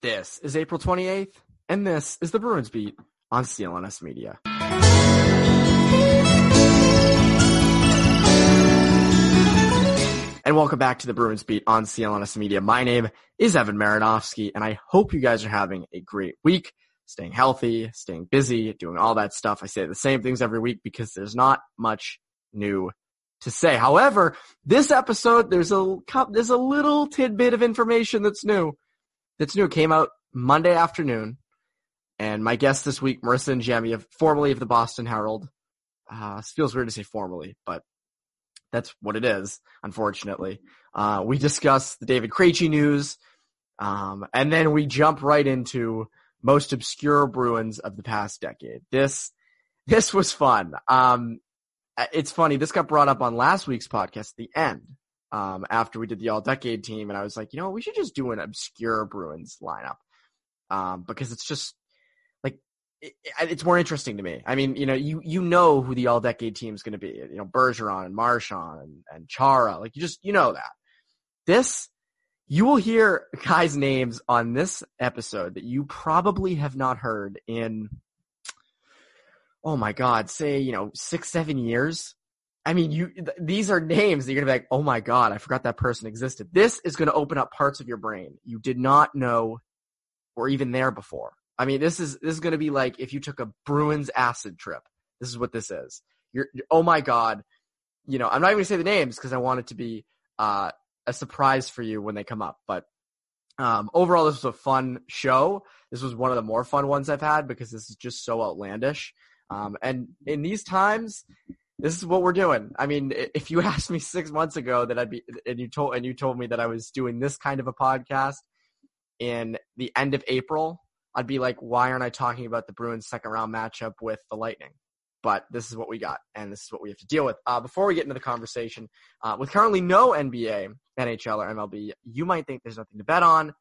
This is April 28th, and this is the Bruins Beat on CLNS Media. And welcome back to the Bruins Beat on CLNS Media. My name is Evan Marinofsky, and I hope you guys are having a great week, staying healthy, staying busy, doing all that stuff. I say the same things every week because there's not much new to say. However, this episode, there's a, there's a little tidbit of information that's new that's new. Came out Monday afternoon. And my guest this week, Marissa Ingemi, formerly of the Boston Herald. Uh, feels weird to say formerly, but that's what it is, unfortunately. Uh, we discuss the David Krejci news, um, and then we jump right into most obscure Bruins of the past decade. This, this was fun. Um, it's funny. This got brought up on last week's podcast, the end, um, after we did the all decade team. And I was like, you know, we should just do an obscure Bruins lineup. Um, because it's just it, it's more interesting to me. I mean, you know, you you know who the all decade team is going to be. You know, Bergeron and Marchand and, and Chara. Like you just you know that. This you will hear guys' names on this episode that you probably have not heard in. Oh my God! Say you know six seven years. I mean, you th- these are names that you're gonna be like, oh my God, I forgot that person existed. This is gonna open up parts of your brain you did not know were even there before. I mean, this is this is to be like if you took a Bruins acid trip. This is what this is. You're, you're oh my god, you know, I'm not even to say the names because I want it to be uh, a surprise for you when they come up. But um, overall, this was a fun show. This was one of the more fun ones I've had because this is just so outlandish. Um, and in these times, this is what we're doing. I mean, if you asked me six months ago that I'd be, and you told, and you told me that I was doing this kind of a podcast in the end of April, I'd be like, why aren't I talking about the Bruins second round matchup with the Lightning? But this is what we got, and this is what we have to deal with. Uh, before we get into the conversation, uh, with currently no NBA, NHL, or MLB, you might think there's nothing to bet on,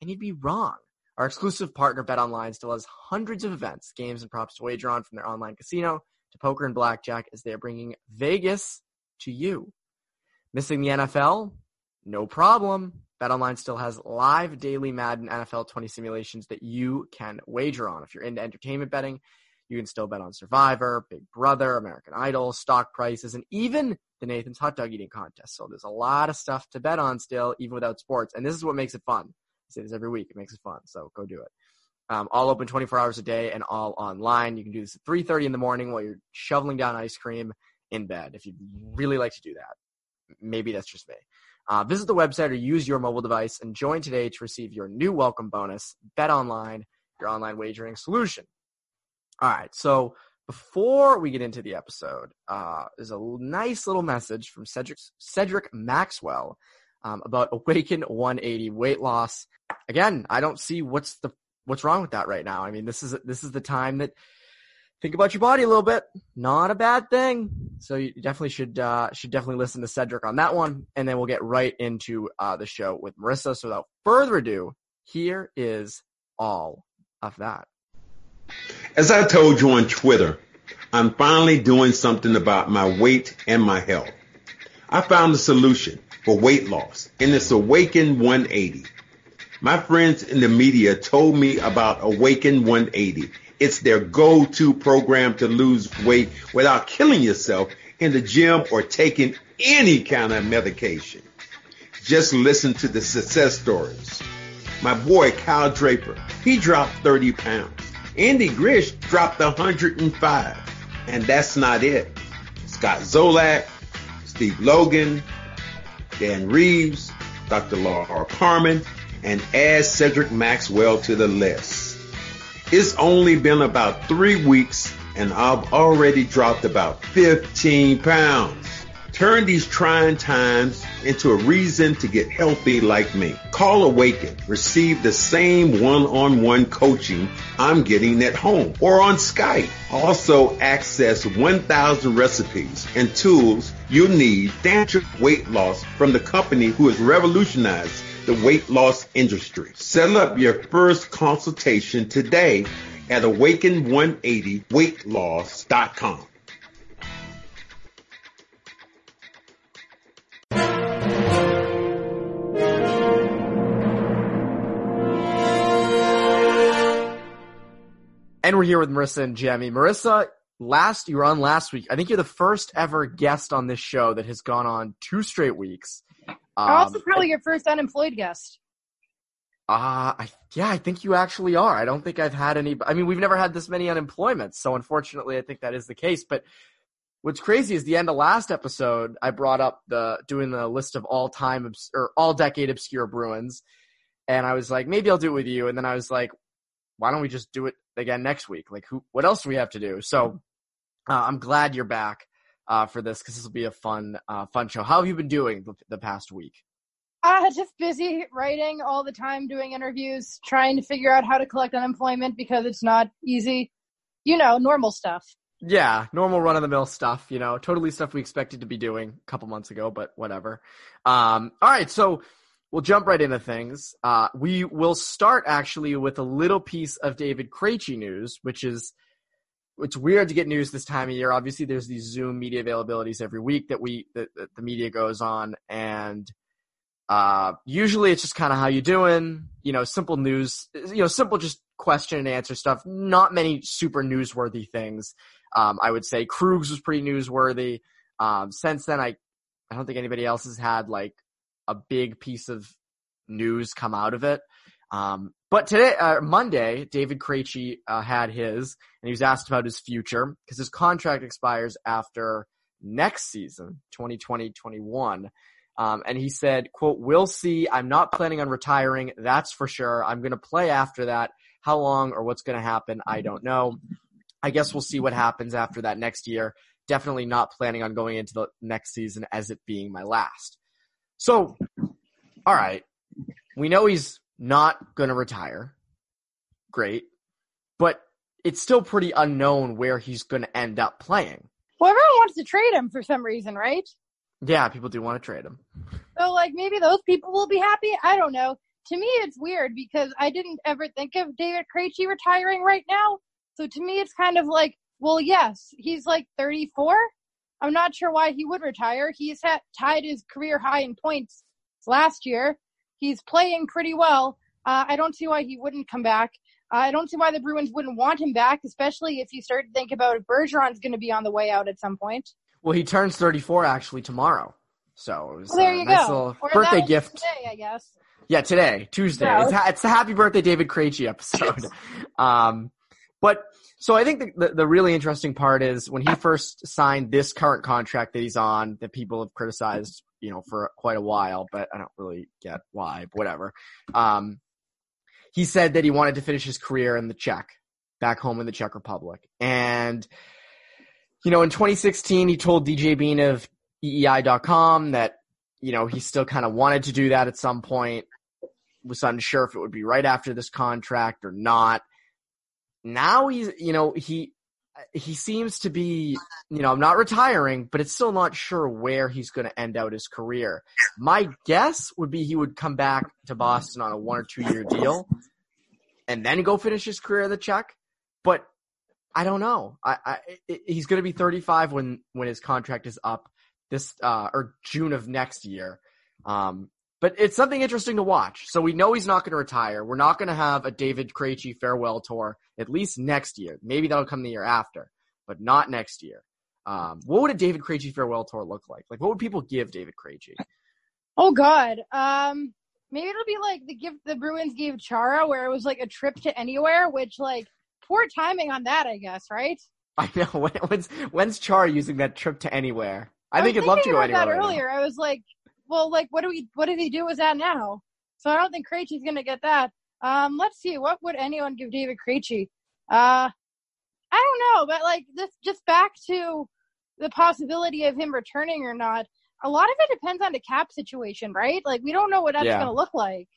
and you'd be wrong. Our exclusive partner, Bet Online, still has hundreds of events, games, and props to wager on from their online casino to poker and blackjack as they are bringing Vegas to you. Missing the NFL? No problem. BetOnline still has live daily Madden NFL 20 simulations that you can wager on. If you're into entertainment betting, you can still bet on Survivor, Big Brother, American Idol, stock prices, and even the Nathan's hot dog eating contest. So there's a lot of stuff to bet on still, even without sports. And this is what makes it fun. I say this every week. It makes it fun. So go do it. Um, all open 24 hours a day and all online. You can do this at 3.30 in the morning while you're shoveling down ice cream in bed. If you'd really like to do that, maybe that's just me. Uh, visit the website or use your mobile device and join today to receive your new welcome bonus. Bet online, your online wagering solution. All right, so before we get into the episode, uh, there's a nice little message from Cedric, Cedric Maxwell um, about Awaken 180 weight loss. Again, I don't see what's the what's wrong with that right now. I mean, this is this is the time that think about your body a little bit. Not a bad thing. So you definitely should uh, should definitely listen to Cedric on that one, and then we'll get right into uh, the show with Marissa. So without further ado, here is all of that. As I told you on Twitter, I'm finally doing something about my weight and my health. I found a solution for weight loss, and it's Awaken 180. My friends in the media told me about Awaken 180 it's their go-to program to lose weight without killing yourself in the gym or taking any kind of medication. Just listen to the success stories. My boy Kyle Draper, he dropped 30 pounds. Andy Gresh dropped 105. And that's not it. Scott Zolak, Steve Logan, Dan Reeves, Dr. Laura Carmen, and add Cedric Maxwell to the list. It's only been about three weeks and I've already dropped about 15 pounds. Turn these trying times into a reason to get healthy like me. Call Awaken. Receive the same one-on-one coaching I'm getting at home or on Skype. Also access 1,000 recipes and tools you need to weight loss from the company who has revolutionized the weight loss industry. Set up your first consultation today at awaken180weightloss.com. And we're here with Marissa Ingemi. Marissa, last you were on last week. I think you're the first ever guest on this show that has gone on two straight weeks. Um, also probably your first unemployed guest. Uh, I, yeah, I think you actually are. I don't think I've had any. I mean, we've never had this many unemployments, so unfortunately, I think that is the case. But what's crazy is the end of last episode, I brought up the doing the list of all time or all decade obscure Bruins, and I was like, maybe I'll do it with you. And then I was like, why don't we just do it again next week? Like, who? What else do we have to do? So uh, I'm glad you're back uh, for this because this will be a fun, uh, fun show. How have you been doing the, the past week? Uh, just busy writing all the time, doing interviews, trying to figure out how to collect unemployment because it's not easy. You know, normal stuff. Yeah, normal run of the mill stuff, you know, totally stuff we expected to be doing a couple months ago, but whatever. Um, all right, so we'll jump right into things. Uh, we will start actually with a little piece of David Krejci news, which is it's weird to get news this time of year. Obviously, there's these Zoom media availabilities every week that we that, that the media goes on, and uh, usually it's just kind of how you doing, you know, simple news, you know, simple just question and answer stuff. Not many super newsworthy things. Um, I would say Krugs was pretty newsworthy. Um, since then, I, I don't think anybody else has had like a big piece of news come out of it. Um, but today, uh, Monday, David Krejci uh, had his, and he was asked about his future because his contract expires after next season, 2020-21. Um, and he said, quote, we'll see. I'm not planning on retiring. That's for sure. I'm going to play after that. How long or what's going to happen? I don't know. I guess we'll see what happens after that next year. Definitely not planning on going into the next season as it being my last. So, all right. We know he's not going to retire. Great. But it's still pretty unknown where he's going to end up playing. Well, everyone wants to trade him for some reason, right? Yeah, people do want to trade him. So, like, maybe those people will be happy. I don't know. To me, it's weird because I didn't ever think of David Krejci retiring right now. So to me, it's kind of like, well, yes, he's like 34. I'm not sure why he would retire. He's had, tied his career high in points last year. He's playing pretty well. Uh, I don't see why he wouldn't come back. Uh, I don't see why the Bruins wouldn't want him back, especially if you start to think about if Bergeron's going to be on the way out at some point. Well, he turns 34 actually tomorrow. So it was well, there you nice go. Birthday gift today, I guess. Yeah, today, Tuesday. Yeah. It's, it's the happy birthday David Krejci episode. um, but so I think the, the, the, really interesting part is when he first signed this current contract that he's on that people have criticized, you know, for quite a while, but I don't really get why, but whatever. Um, he said that he wanted to finish his career in the Czech, back home in the Czech Republic. And you know, in 2016, he told DJ Bean of WEEI.com that, you know, he still kind of wanted to do that at some point, was unsure if it would be right after this contract or not. Now he's, you know, he, he seems to be, you know, I'm not retiring, but it's still not sure where he's going to end out his career. My guess would be he would come back to Boston on a one or two year deal and then go finish his career the Czech. But I don't know. I, I he's going to be 35 when when his contract is up this uh, or June of next year. Um, but it's something interesting to watch. So we know he's not going to retire. We're not going to have a David Krejci farewell tour at least next year. Maybe that'll come the year after, but not next year. Um, what would a David Krejci farewell tour look like? Like, what would people give David Krejci? Oh God. Um, Maybe it'll be like the gift the Bruins gave Chara, where it was like a trip to anywhere, which like poor timing on that, I guess, right? I know. When, when's when's Char using that trip to anywhere? I, think was he'd love to go anywhere. that right earlier. I was like, well, like, what do we, what did he do with that now? So I don't think Krejci's gonna get that. Um, let's see, what would anyone give David Krejci? Uh, I don't know, but like this, just back to the possibility of him returning or not. A lot of it depends on the cap situation, right? Like we don't know what that's Yeah. gonna look like,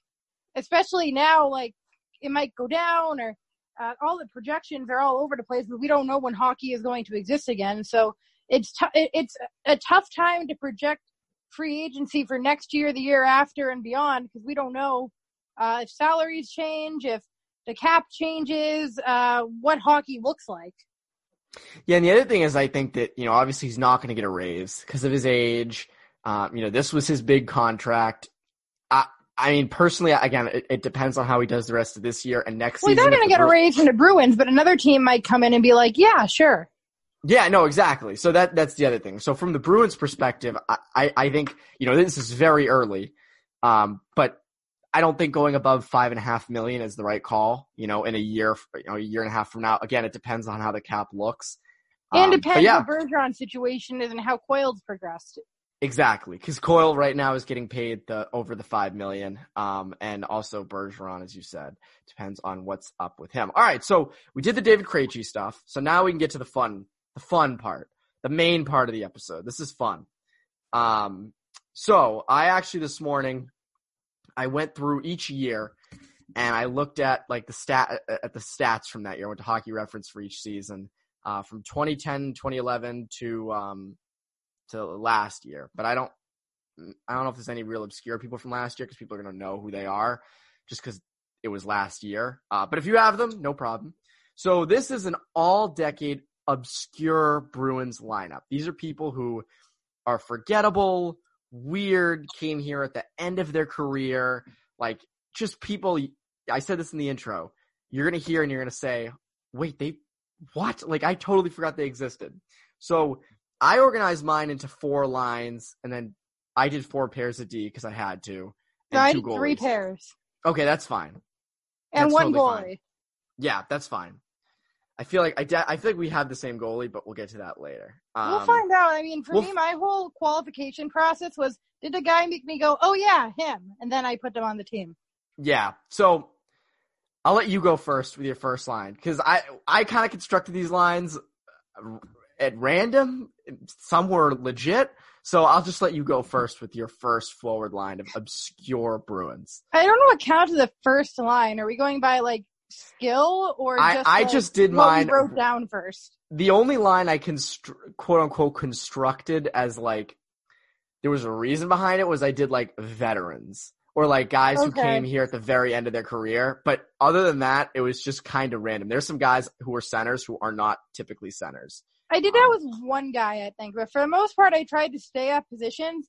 especially now. Like it might go down or uh, all the projections are all over the place, but we don't know when hockey is going to exist again. So it's t- it's a tough time to project free agency for next year, the year after, and beyond because we don't know uh, if salaries change, if the cap changes, uh, what hockey looks like. Yeah, and the other thing is, I think that you know, obviously, he's not going to get a raise because of his age. Um, you know, this was his big contract. I, I mean, personally, again, it, it depends on how he does the rest of this year and next Well, he's not going to get a raise from the Bruins, but another team might come in and be like, "Yeah, sure." Yeah, no, exactly. So that that's the other thing. So from the Bruins' perspective, I, I, I think you know this is very early, um, but I don't think going above five and a half million is the right call. You know, in a year, you know, a year and a half from now. Again, it depends on how the cap looks. And Um, depends yeah, what Bergeron's situation is and how Coyle's progressed. Exactly, because Coyle right now is getting paid the over the five million, um, and also Bergeron, as you said, depends on what's up with him. All right, so we did the David Krejci stuff, so now we can get to the fun, the fun part, the main part of the episode. This is fun. Um, so I actually this morning, I went through each year, and I looked at like the stat at the stats from that year. I went to Hockey Reference for each season, uh, from 2010, 2011 to um, to last year, but I don't I don't know if there's any real obscure people from last year because people are going to know who they are just because it was last year. Uh, but if you have them, no problem. So this is an all decade obscure Bruins lineup. These are people who are forgettable, weird, came here at the end of their career, like just people. I said this in the intro. You're going to hear and you're going to say, wait, they, what? Like I totally forgot they existed. So I organized mine into four lines, and then I did four pairs of D because I had to. I did three pairs Okay, that's fine. and That's one totally goalie. fine. Yeah, that's fine. I feel like I, de- I feel like we have the same goalie, but we'll get to that later. Um, we'll find out. I mean, for we'll me, my whole qualification process was: did the guy make me go, "Oh yeah, him," and then I put them on the team. Yeah. So I'll let you go first with your first line because I I kind of constructed these lines uh, at random. Some were legit. So I'll just let you go first with your first forward line of obscure Bruins. I don't know what counts as the first line. Are we going by like skill or I- just I like, just did mine- wrote down first? The only line I constr- quote unquote constructed as like there was a reason behind it was I did like veterans or like guys who came here at the very end of their career. But other than that, it was just kind of random. There's some guys who are centers who are not typically centers. I did that um, with one guy, I think, but for the most part, I tried to stay up positions.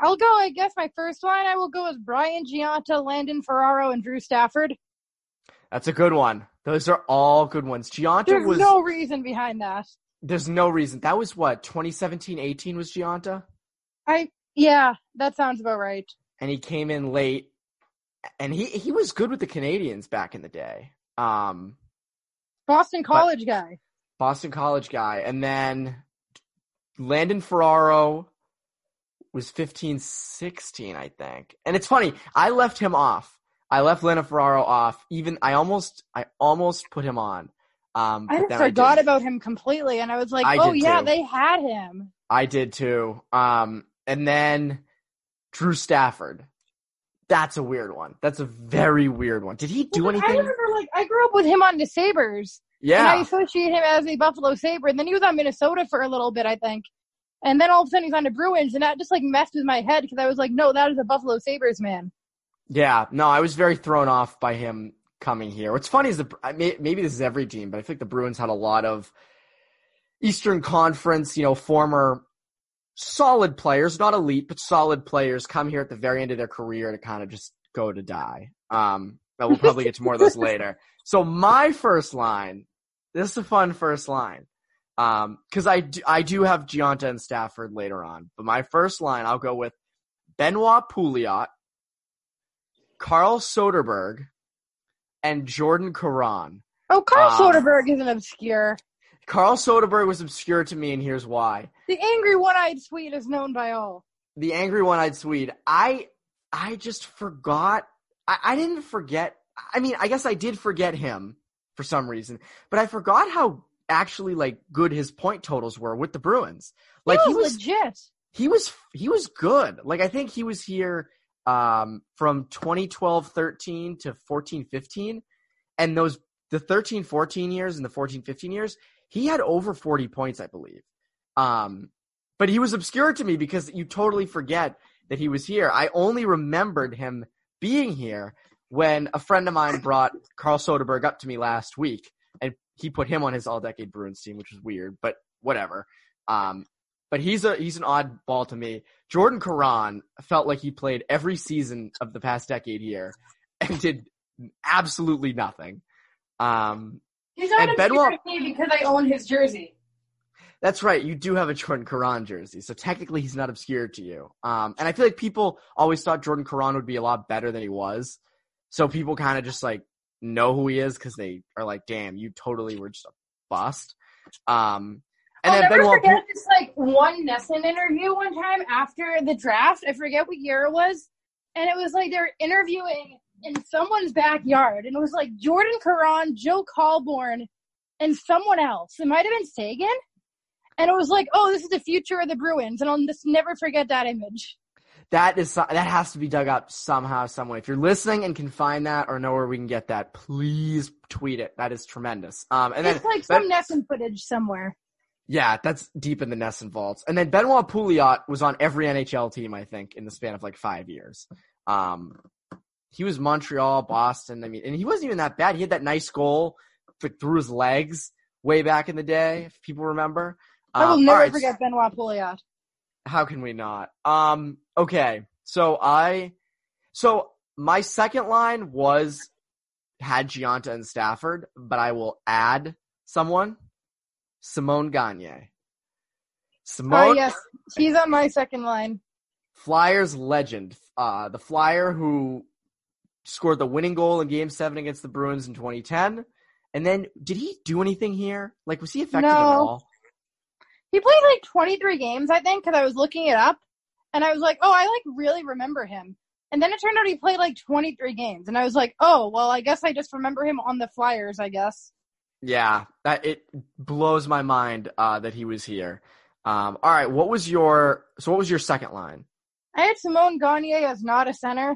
I'll go. I guess my first line, I will go as Brian Gionta, Landon Ferraro, and Drew Stafford. That's a good one. Those are all good ones. Gionta was There's was no reason behind that. there's no reason. That was what 2017-18 was Gionta, I yeah, that sounds about right. and he came in late, and he he was good with the Canadiens back in the day. Um, Boston College guy. Boston College guy, and then Landon Ferraro was 15 16, I think. And it's funny, I left him off. I left Landon Ferraro off. Even I almost I almost put him on. Um I but just then forgot didn't. about him completely, and I was like, I "Oh yeah, too. they had him." I did too. Um and then Drew Stafford. That's a weird one. That's a very weird one. Did he do Well, but I remember, like, I grew up with him on the Sabres, and I associate him as a Buffalo Sabre. And then he was on Minnesota for a little bit, I think. And then all of a sudden he's on the Bruins, and that just like messed with my head because I was like, "No, that is a Buffalo Sabres man." Yeah, no, I was very thrown off by him coming here. What's funny is the I may, maybe this is every team, but I think the Bruins had a lot of Eastern Conference, you know, former solid players, not elite, but solid players come here at the very end of their career to kind of just go to die. Um, but we'll probably get to more of those later. So my first line, this is a fun first line. Um, cause I do, I do have Gionta and Stafford later on, but my first line, I'll go with Benoit Pouliot, Carl Soderberg and Jordan Caron. Oh, Carl Um, Soderberg isn't obscure. Carl Soderberg was obscure to me, and here's why. The angry one-eyed Swede is known by all. The angry one-eyed Swede. I I just forgot. I, I didn't forget. I mean, I guess I did forget him for some reason, but I forgot how actually like good his point totals were with the Bruins. Like he was, legit. he was he was good. Like I think he was here um from 2012-13 to 14-15 and those the 13-14 years and the 14-15 years, he had over 40 points, I believe. Um but he was obscure to me because you totally forget that he was here. I only remembered him being here when a friend of mine brought Carl Soderberg up to me last week and he put him on his all decade Bruins team, which was weird, but whatever. Um, but he's a he's an oddball to me. Jordan Caron felt like he played every season of the past decade here and did absolutely nothing. Um, He's not Benoit- to me because I own his jersey. that's right, you do have a Jordan Caron jersey, so technically he's not obscure to you. Um, and I feel like people always thought Jordan Caron would be a lot better than he was, so people kind of just like know who he is because they are like, "Damn, you totally were just a bust." Um, and I'll then never forget this like one NESN interview one time after the draft. I forget what year it was, and it was like they were interviewing in someone's backyard, and it was like Jordan Caron, Joe Colborne, and someone else. It might have been Seguin, and it was like, oh, this is the future of the Bruins, and I'll just never forget that image. That is that has to be dug up somehow, some way. If you're listening and can find that or know where we can get that, please tweet it. That is tremendous. Um, and then it's like Ben- some NESN footage somewhere. Yeah, that's deep in the NESN vaults. And then Benoit Pouliot was on every NHL team, I think, in the span of like five years. Um, he was Montreal, Boston. I mean, and he wasn't even that bad. He had that nice goal th- through his legs way back in the day, if people remember. I will Um, never right, forget Benoit Pouliot. how can we not? Um, okay. So I, so my second line was had Gionta and Stafford, but I will add someone, Simon Gagne. Oh Simon, yes, he's on my second line. Flyers legend, uh, the Flyer who scored the winning goal in Game Seven against the Bruins in 2010. And then, did he do anything here? Like, was he effective at all? He played like 23 games, I think, because I was looking it up, and I was like, oh, I like really remember him. And then it turned out he played like 23 games, and I was like, oh, well, I guess I just remember him on the Flyers, I guess. Yeah, that it blows my mind uh, that he was here. Um, all right, what was your so what was your second line? I had Simon Gagne as not a center.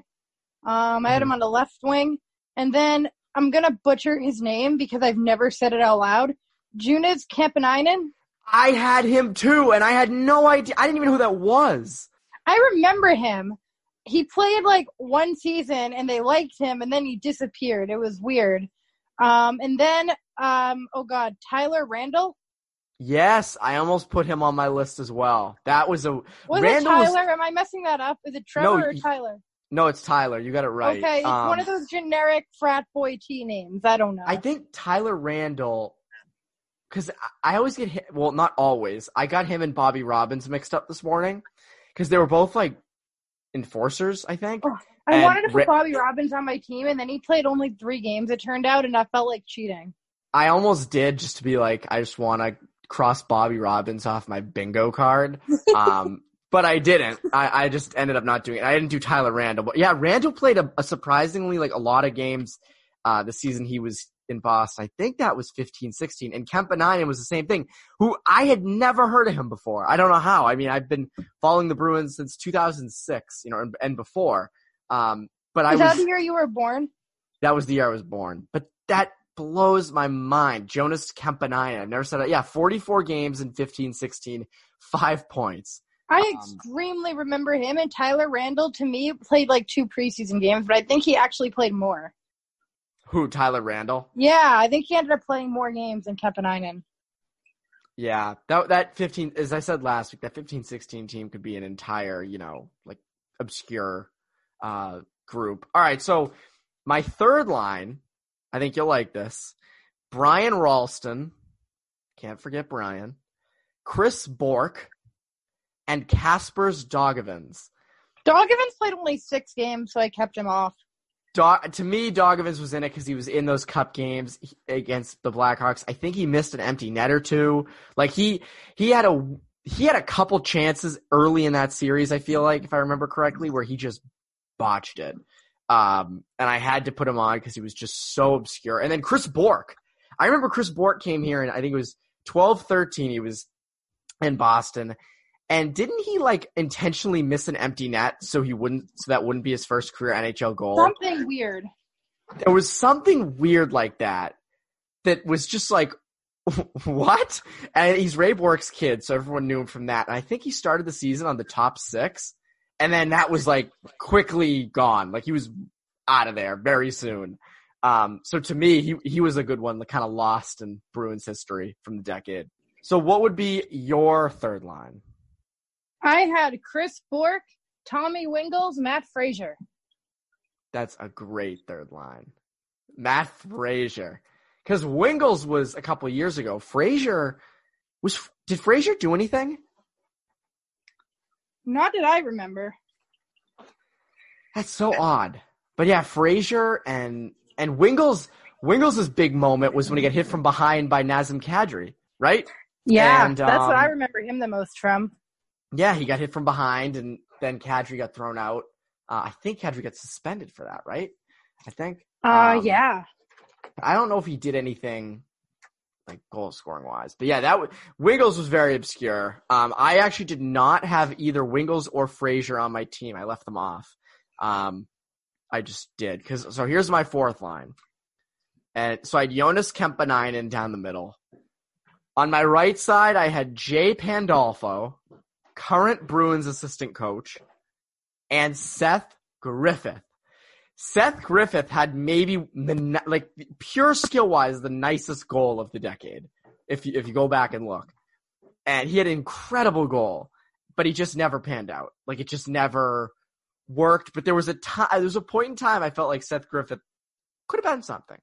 Um, I had him on the left wing, and then I'm gonna butcher his name because I've never said it out loud. Junis Kampanainen. I had him too, and I had no idea. I didn't even know who that was. I remember him. He played like one season and they liked him and then he disappeared. It was weird. Um, and then, um, oh god, Tyler Randell. Yes, I almost put him on my list as well. That was a Was Randell it was- Tyler? Am I messing that up? Is it Trevor No, or Tyler? no, it's Tyler. You got it right. Okay, it's Um, one of those generic frat boy T names. I don't know. I think Tyler Randell, because I always get hit. Well, not always. I got him and Bobby Robins mixed up this morning because they were both like enforcers. I think. Oh, I and wanted to put Bobby Robins on my team, and then he played only three games. It turned out, and I felt like cheating. I almost did just to be like, I just want to cross Bobby Robins off my bingo card. Um, but I didn't. I, I just ended up not doing it. I didn't do Tyler Randell. But yeah, Randell played a, a surprisingly like a lot of games uh, the season he was in Boston. I think that was 15, 16. And Kempanainen was the same thing, who I had never heard of him before. I don't know how. I mean, I've been following the Bruins since 2006, you know, and, and before. Um, but I Is that was the year you were born? that was the year I was born. But that blows my mind. Jonas Kempanainen. I've never said it. Yeah, 44 games in 15, 16, five points. I Um, extremely remember him and Tyler Randell. To me, played like two preseason games, but I think he actually played more. Who? Tyler Randell? Yeah, I think he ended up playing more games than Kepanainen. Yeah, that that 15, as I said last week, that 15, 16 team could be an entire, you know, like obscure uh, group. All right, so my third line, I think you'll like this. Brian Rolston, can't forget Brian, Chris Bourque, and Kaspars Daugavins. Daugavins played only six games, so I kept him off. Dog, to me, Daugavins was in it because he was in those cup games against the Blackhawks. I think he missed an empty net or two. Like he he had a he had a couple chances early in that series. I feel like if I remember correctly, where he just botched it. Um, and I had to put him on because he was just so obscure. And then Chris Bourque. I remember Chris Bourque came here and I think it was 12 13. He was in Boston. And didn't he like intentionally miss an empty net so he wouldn't, so that wouldn't be his first career NHL goal? Something weird. There was something weird like that that was just like, what? And he's Ray Bourque's kid, so everyone knew him from that. And I think he started the season on the top six and then that was like quickly gone. Like he was out of there very soon. Um, so to me, he he was a good one, like kind of lost in Bruins history from the decade. So what would be your third line? I had Chris Bourque, Tommy Wingels, Matt Fraser. That's a great third line. Matt Fraser. Because Wingels was a couple years ago. Fraser was did Fraser do anything? Not that I remember. That's so odd. But yeah, Fraser and and Wingels Wingles' big moment was when he got hit from behind by Nazem Kadri, right? Yeah, And, that's what I um, remember him the most from. Yeah, he got hit from behind and then Kadri got thrown out. Uh, I think Kadri got suspended for that, right? I think. Uh, Um, yeah. I don't know if he did anything like goal scoring wise, but yeah, that w- Wingels was very obscure. Um, I actually did not have either Wiggles or Fraser on my team. I left them off. Um, I just did because so here's my fourth line, and so I had Jonas Kempanainen down the middle. On my right side, I had Jay Pandolfo, current Bruins assistant coach, and Seth Griffith. Seth Griffith had maybe the like pure skill wise the nicest goal of the decade. If you, if you go back and look, and he had an incredible goal, but he just never panned out. Like it just never worked. But there was a time, there was a point in time I felt like Seth Griffith could have been something.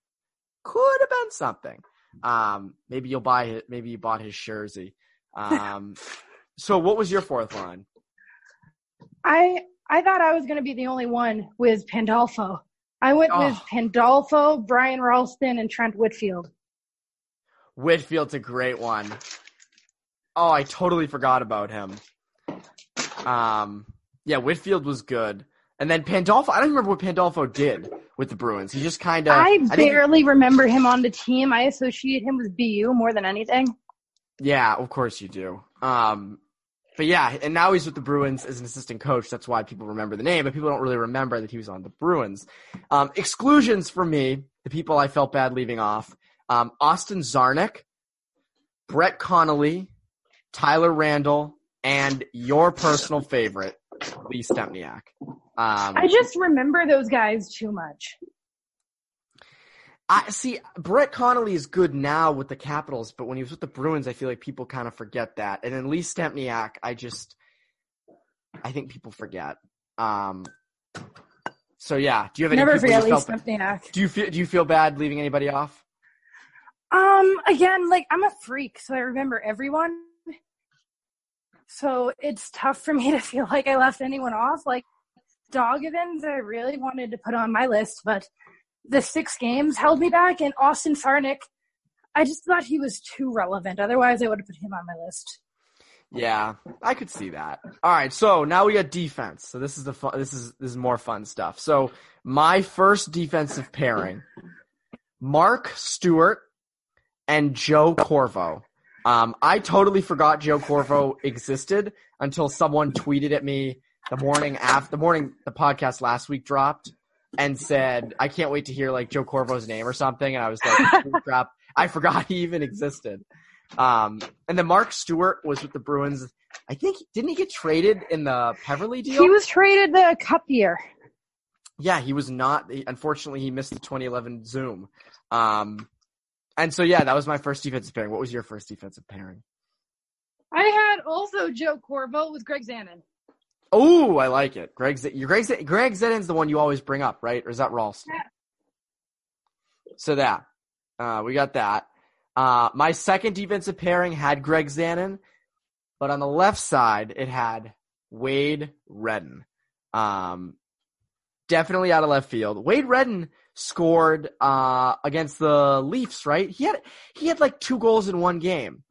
Could have been something. Um, maybe you'll buy it. Maybe you bought his jersey. Um, so what was your fourth line? I I thought I was going to be the only one with Pandolfo. I went with Oh. Pandolfo, Brian Rolston, and Trent Whitfield. Whitfield's a great one. Oh, I totally forgot about him. Um, yeah, Whitfield was good. And then Pandolfo, I don't remember what Pandolfo did with the Bruins. He just kind of. I barely remember him on the team. I associate him with BU more than anything. Yeah, of course you do. Um, but yeah, and now he's with the Bruins as an assistant coach. That's why people remember the name, but people don't really remember that he was on the Bruins. Um, exclusions for me, the people I felt bad leaving off: um, Austin Czarnik, Brett Connolly, Tyler Randell, and your personal favorite, Lee Stempniak. Um, I just remember those guys too much. I see Brett Connolly is good now with the Capitals, but when he was with the Bruins, I feel like people kind of forget that. And then Lee Stempniak, I just I think people forget. Um so yeah, do you have any Never forget Lee Stempniak. Do you feel do you feel bad leaving anybody off? Um, again, like I'm a freak, so I remember everyone. So it's tough for me to feel like I left anyone off. Like Dog Daugavins, I really wanted to put on my list, but the six games held me back. And Austin Czarnik, I just thought he was too relevant. Otherwise, I would have put him on my list. Yeah, I could see that. All right, so now we got defense. So this is the fun, this is this is more fun stuff. So my first defensive pairing, Mark Stuart and Joe Corvo. Um, I totally forgot Joe Corvo existed until someone tweeted at me the morning after the morning the podcast last week dropped and said, "I can't wait to hear like Joe Corvo's name or something." And I was like, "Holy "Crap! I forgot he even existed." Um, and then Mark Stuart was with the Bruins. I think didn't he get traded in the Peverley deal? He was traded the cup year. Yeah, he was not. he- Unfortunately, he missed the 2011 Zoom. Um, and so yeah, that was my first defensive pairing. What was your first defensive pairing? I had also Joe Corvo with Greg Zanon. Oh, I like it. Greg, Z- your Greg, Z- Greg the one you always bring up, right? Or is that Rolston? Yeah. So that, uh, we got that. Uh, my second defensive pairing had Greg Zanon, but on the left side, it had Wade Redden. Um, definitely out of left field. Wade Redden scored uh, against the Leafs, right? He had he had like two goals in one game.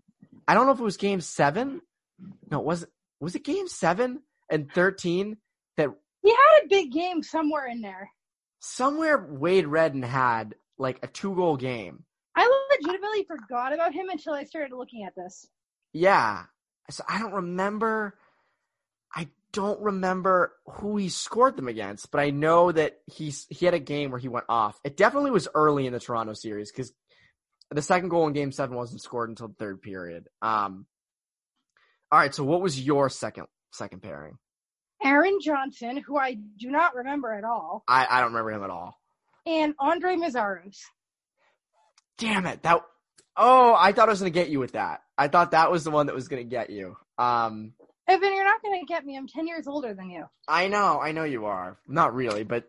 I don't know if it was game seven. No, was it was it game seven and thirteen that He had a big game somewhere in there. somewhere Wade Redden had like a two goal game. I legitimately forgot about him until I started looking at this. Yeah. So I don't remember. I don't remember who he scored them against, but I know that he's he had a game where he went off. It definitely was early in the Toronto series because the second goal in Game Seven wasn't scored until the third period. Um. All right. So what was your second second pairing? Aaron Johnson, who I do not remember at all, I I don't remember him at all. and Andre Meszaros. Damn it! That oh, I thought I was gonna get you with that. I thought that was the one that was gonna get you. Um. Evan, you're not going to get me. I'm 10 years older than you. I know, I know you are. Not really, but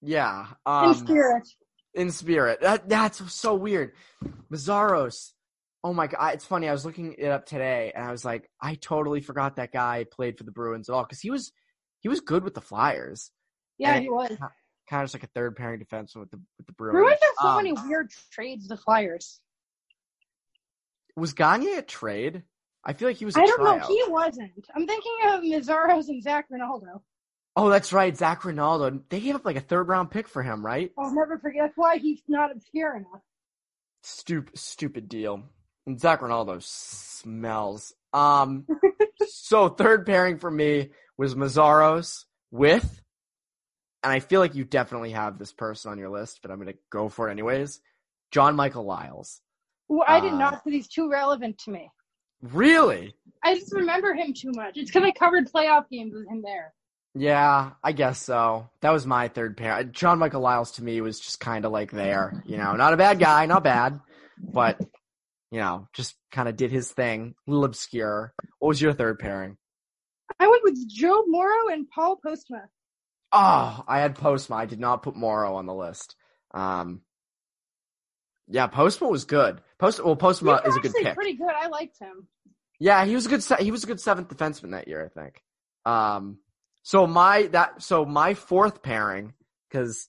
yeah. In Um, spirit. in spirit. That that's so weird. Meszaros. Oh my god, it's funny. I was looking it up today, and I was like, I totally forgot that guy played for the Bruins at all because he was he was good with the Flyers. Yeah, and he was. Kind of just like a third pairing defenseman with the with the Bruins. Bruins have so Um, many weird trades with the Flyers. Was Gagne a trade? I feel like he was. a I don't know. He wasn't. I'm thinking of Meszaros and Zach Rinaldo. Oh, that's right, Zach Rinaldo. They gave up like a third round pick for him, right? I'll never forget. That's why he's not obscure enough. Stupid, stupid deal. And Zach Rinaldo smells. Um, so third pairing for me was Meszaros with, and I feel like you definitely have this person on your list, but I'm gonna go for it anyways. John Michael Liles. Well, I did Uh, not, because he's too relevant to me. Really? I just remember him too much. It's because I covered playoff games with him there. Yeah, I guess so. That was my third pair. John Michael Liles to me was just kind of like there, you know, not a bad guy, not bad, but you know, just kind of did his thing, a little obscure. What was your third pairing? I went with Joe Morrow and Paul Postma. Oh, I had Postma. I did not put Morrow on the list. Um, yeah, Postma was good. Post well, Postma is a good pick. pretty good. I liked him. Yeah, he was a good. se- He was a good seventh defenseman that year, I think. Um, so my that so my fourth pairing because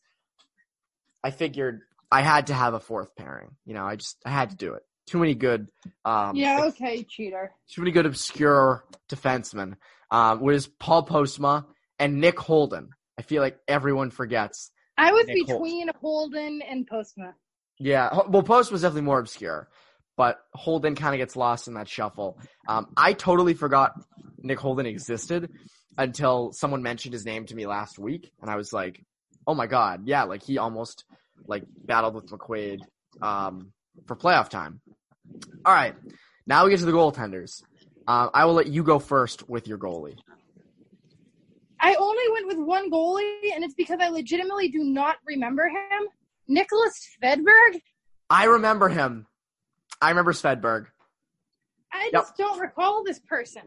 I figured I had to have a fourth pairing. You know, I just I had to do it. Too many good. Um, yeah, okay, cheater. too many good obscure defensemen. Um, was Paul Postma and Nick Holden. I feel like everyone forgets. I was Nick between Holden and Postma. Yeah, well, Post was definitely more obscure, but Holden kind of gets lost in that shuffle. Um, I totally forgot Nick Holden existed until someone mentioned his name to me last week, and I was like, "Oh my god, yeah!" Like he almost like battled with McQuaid um, for playoff time. All right, now we get to the goaltenders. Um, I will let you go first with your goalie. I only went with one goalie, and it's because I legitimately do not remember him. Nicholas Svedberg. I remember him. I remember Svedberg. I Yep. just don't recall this person.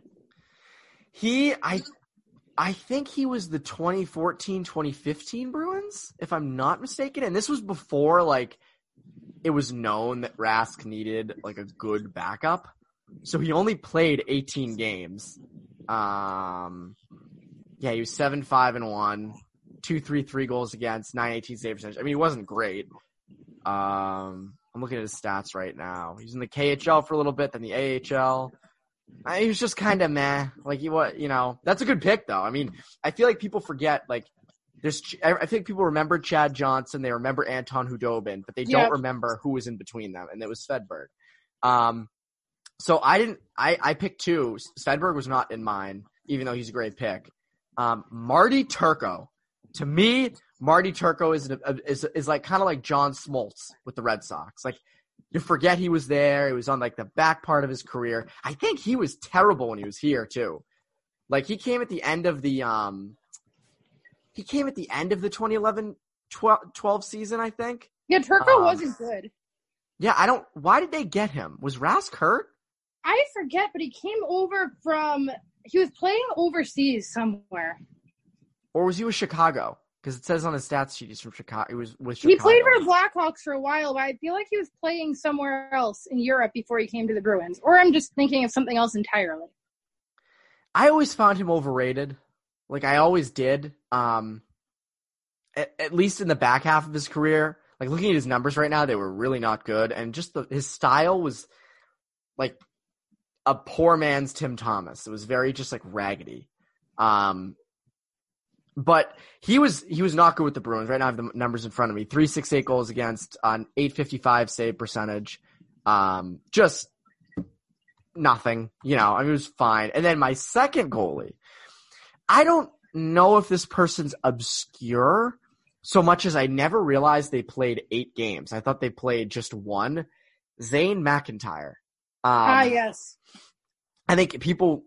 He, I, I think he was the 2014-2015 Bruins, if I'm not mistaken. And this was before like it was known that Rask needed like a good backup. So he only played 18 games. Um, yeah, he was seven five and one, two three three goals against, nine eighteen save percentage. I mean, he wasn't great. Um, I'm looking at his stats right now. He's in the KHL for a little bit, then the AHL. I, he was just kind of meh. Like he was, you know, that's a good pick though. I mean, I feel like people forget like there's. I I think people remember Chad Johnson, they remember Anton Khudobin, but they don't remember who was in between them, and it was Svedberg. Um, so I didn't. I I picked two. Svedberg was not in mine, even though he's a great pick. Um, Marty Turco. To me, Marty Turco is is is like kind of like John Smoltz with the Red Sox. Like you forget he was there. He was on like the back part of his career. I think he was terrible when he was here too. Like he came at the end of the um he came at the end of the 2011 12, 12 season, I think. Yeah, Turco Um, wasn't good. Yeah, I don't why did they get him? Was Rask hurt? I forget, but he came over from. He was playing overseas somewhere. Or was he with Chicago? Because it says on his stats sheet he's from Chicago. He was with Chicago. He played for the Blackhawks for a while, but I feel like he was playing somewhere else in Europe before he came to the Bruins. Or I'm just thinking of something else entirely. I always found him overrated. Like I always did. Um at, at least in the back half of his career, like looking at his numbers right now, they were really not good, and just the, his style was like a poor man's Tim Thomas. It was very just like raggedy. Um, but he was he was not good with the Bruins. Right now, I have the numbers in front of me: three six eight goals against on eight fifty five save percentage. Um, just nothing. You know, I mean, it was fine. And then my second goalie, I don't know if this person's obscure so much as I never realized they played eight games. I thought they played just one. Zane McIntyre. Um, ah, yes. I think people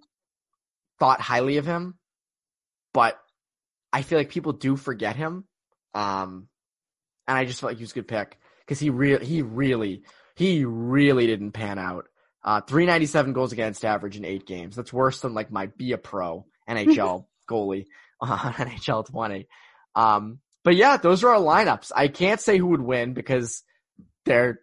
thought highly of him, but I feel like people do forget him. Um, and I just felt like he was a good pick because he really, he really, he really didn't pan out. Uh, 397 goals against average in eight games. That's worse than like my be a pro NHL goalie on NHL 20. Um, but yeah, those are our lineups. I can't say who would win because they're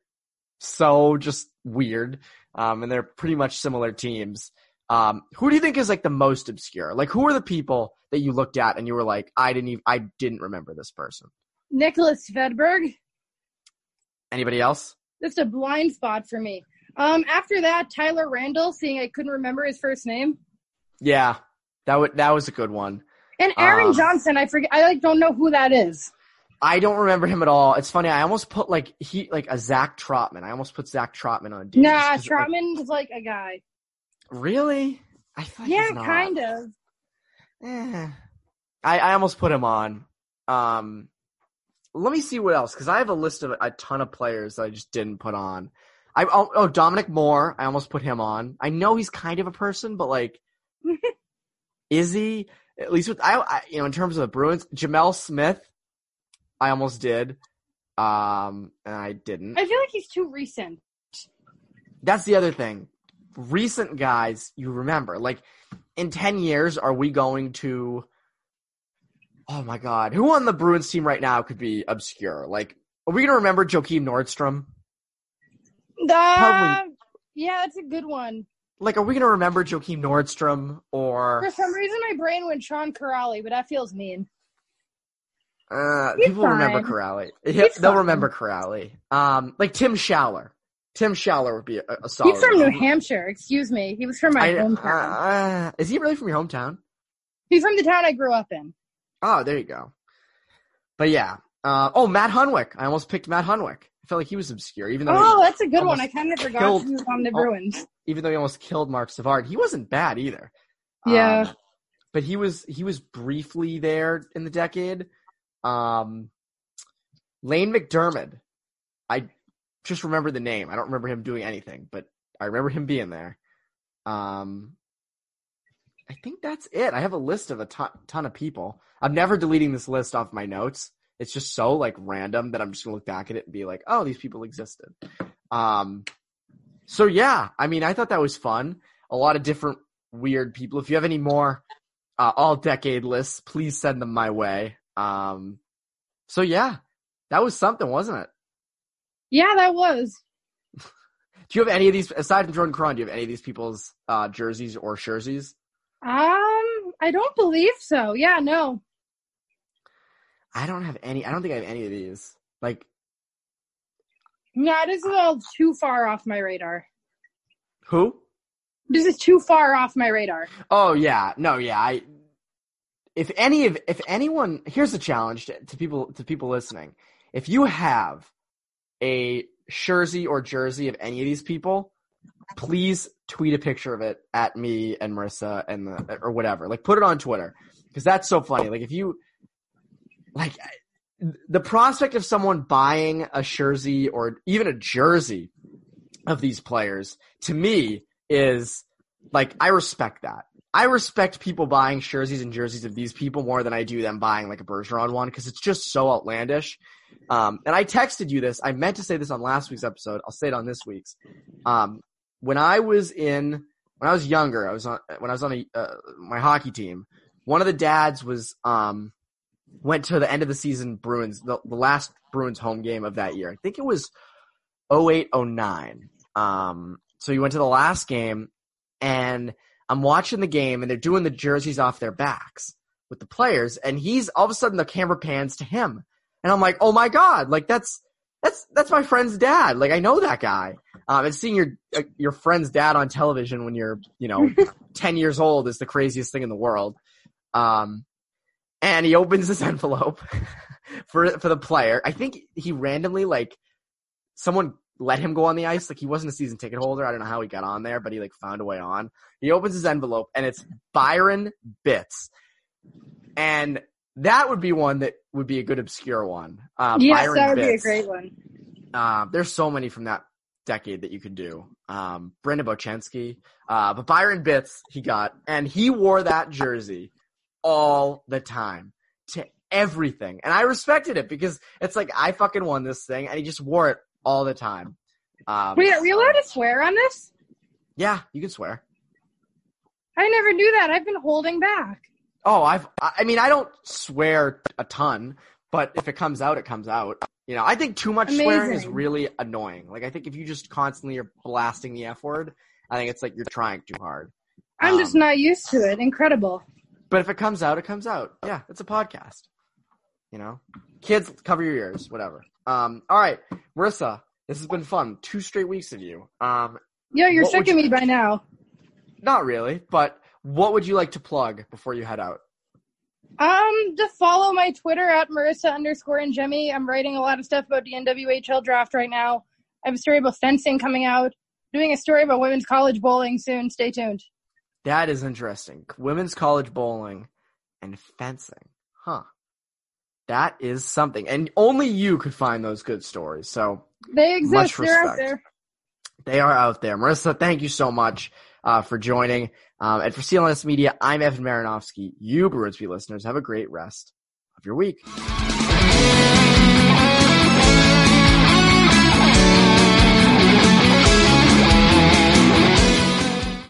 so just weird. Um, and they're pretty much similar teams. Um, who do you think is like the most obscure? Like, who are the people that you looked at and you were like, I didn't even, I didn't remember this person. Nicholas Svedberg. Anybody else? That's a blind spot for me. Um, after that, Tyler Randell, seeing I couldn't remember his first name. Yeah, that would that was a good one. And Aaron um, Johnson, I forget. I like don't know who that is. I don't remember him at all. It's funny. I almost put like he like a Zach Trotman. I almost put Zach Trotman on team. Nah, Trotman like, is like a guy. Really? I thought yeah, kind of. Eh. I I almost put him on. Um, let me see what else because I have a list of a ton of players that I just didn't put on. I oh, oh Dominic Moore. I almost put him on. I know he's kind of a person, but like, is he? At least with I, I, you know in terms of the Bruins, Gemel Smith. I almost did, um, and I didn't. I feel like he's too recent. That's the other thing recent guys you remember. Like in 10 years, are we going to. Oh my God. Who on the Bruins team right now could be obscure? Like, are we going to remember Joakim Nordstrom? Uh, yeah, that's a good one. Like, are we going to remember Joakim Nordstrom or. For some reason, my brain went Sean Kuraly, but that feels mean. Uh, people fine. remember Kuraly. they'll fine. remember Kuraly. Um, like Tim Schaller. Tim Schaller would be a, a solid. He's from New Hampshire. Excuse me. He was from my I, hometown. Uh, is he really from your hometown? He's from the town I grew up in. Oh, there you go. But yeah. Uh, oh, Matt Hunwick. I almost picked Matt Hunwick. I felt like he was obscure, even though. Oh, that's a good one. I kind of forgot killed, he was on the Bruins. Even though he almost killed Marc Savard, he wasn't bad either. Yeah. Um, but he was he was briefly there in the decade. Um, Lane MacDermid. I just remember the name. I don't remember him doing anything, but I remember him being there. Um, I think that's it. I have a list of a ton, ton of people. I'm never deleting this list off my notes. It's just so like random that I'm just gonna look back at it and be like, oh, these people existed. Um, so yeah, I mean, I thought that was fun. A lot of different weird people. If you have any more uh, all decade lists, please send them my way. Um, so yeah, that was something, wasn't it? Yeah, that was. do you have any of these aside from Jordan Caron? Do you have any of these people's uh, jerseys or jerseys? Um, I don't believe so. Yeah, no. I don't have any. I don't think I have any of these. Like, yeah, this is all too far off my radar. Who? This is too far off my radar. Oh yeah, no, yeah. I if any of if anyone here's a challenge to, to people to people listening. If you have a jersey or jersey of any of these people, please tweet a picture of it at me and Marissa and the or whatever. Like put it on Twitter because that's so funny. Like if you like the prospect of someone buying a jersey or even a jersey of these players to me is like I respect that. I respect people buying jerseys and jerseys of these people more than I do them buying like a Bergeron one because it's just so outlandish. Um, and I texted you this. I meant to say this on last week's episode. I'll say it on this week's. Um, when I was in, when I was younger, I was on, when I was on a, uh, my hockey team, one of the dads was, um, went to the end of the season Bruins, the, the last Bruins home game of that year. I think it was 08, 09. Um, so you went to the last game and I'm watching the game and they're doing the jerseys off their backs. with the players, and he's all of a sudden the camera pans to him, and I'm like, oh my god, like that's that's that's my friend's dad. Like I know that guy. Um, and seeing your uh, your friend's dad on television when you're you know ten years old is the craziest thing in the world. Um, and he opens this envelope for for the player. I think he randomly like someone let him go on the ice. Like he wasn't a season ticket holder. I don't know how he got on there, but he like found a way on. He opens his envelope and it's Byron Bitz. And that would be one that would be a good obscure one. Uh, yes, Byron that would be a great one. Uh, there's so many from that decade that you could do. Um, Brandon Bochenski, uh, but Byron Bitz he got, and he wore that jersey all the time to everything, and I respected it because it's like I fucking won this thing, and he just wore it all the time. Um, Wait, are we allowed to swear on this? Yeah, you can swear. I never knew that. I've been holding back. Oh, I've, I mean, I don't swear a ton, but if it comes out, it comes out. You know, I think too much swearing is really annoying. Like, I think if you just constantly are blasting the F word, I think it's like you're trying too hard. I'm just Um, not used to it. Incredible. But if it comes out, it comes out. Yeah, it's a podcast. You know, kids, cover your ears, whatever. Um, all right, Marissa, this has been fun. Two straight weeks of you. Um, Yo, you're sick of you- me by now. not really, but what would you like to plug before you head out? Um, just follow my Twitter at Marissa underscore Ingemi. I'm writing a lot of stuff about the NWHL draft right now. I have a story about fencing coming out. Doing a story about women's college bowling soon. Stay tuned. That is interesting. Women's college bowling and fencing. Huh. That is something. And only you could find those good stories. So They exist. They're out there. they are out there. Marissa, thank you so much uh, for joining. Um, and for CLNS Media, I'm Evan Marinofsky. You, Bruins Beat listeners, have a great rest of your week.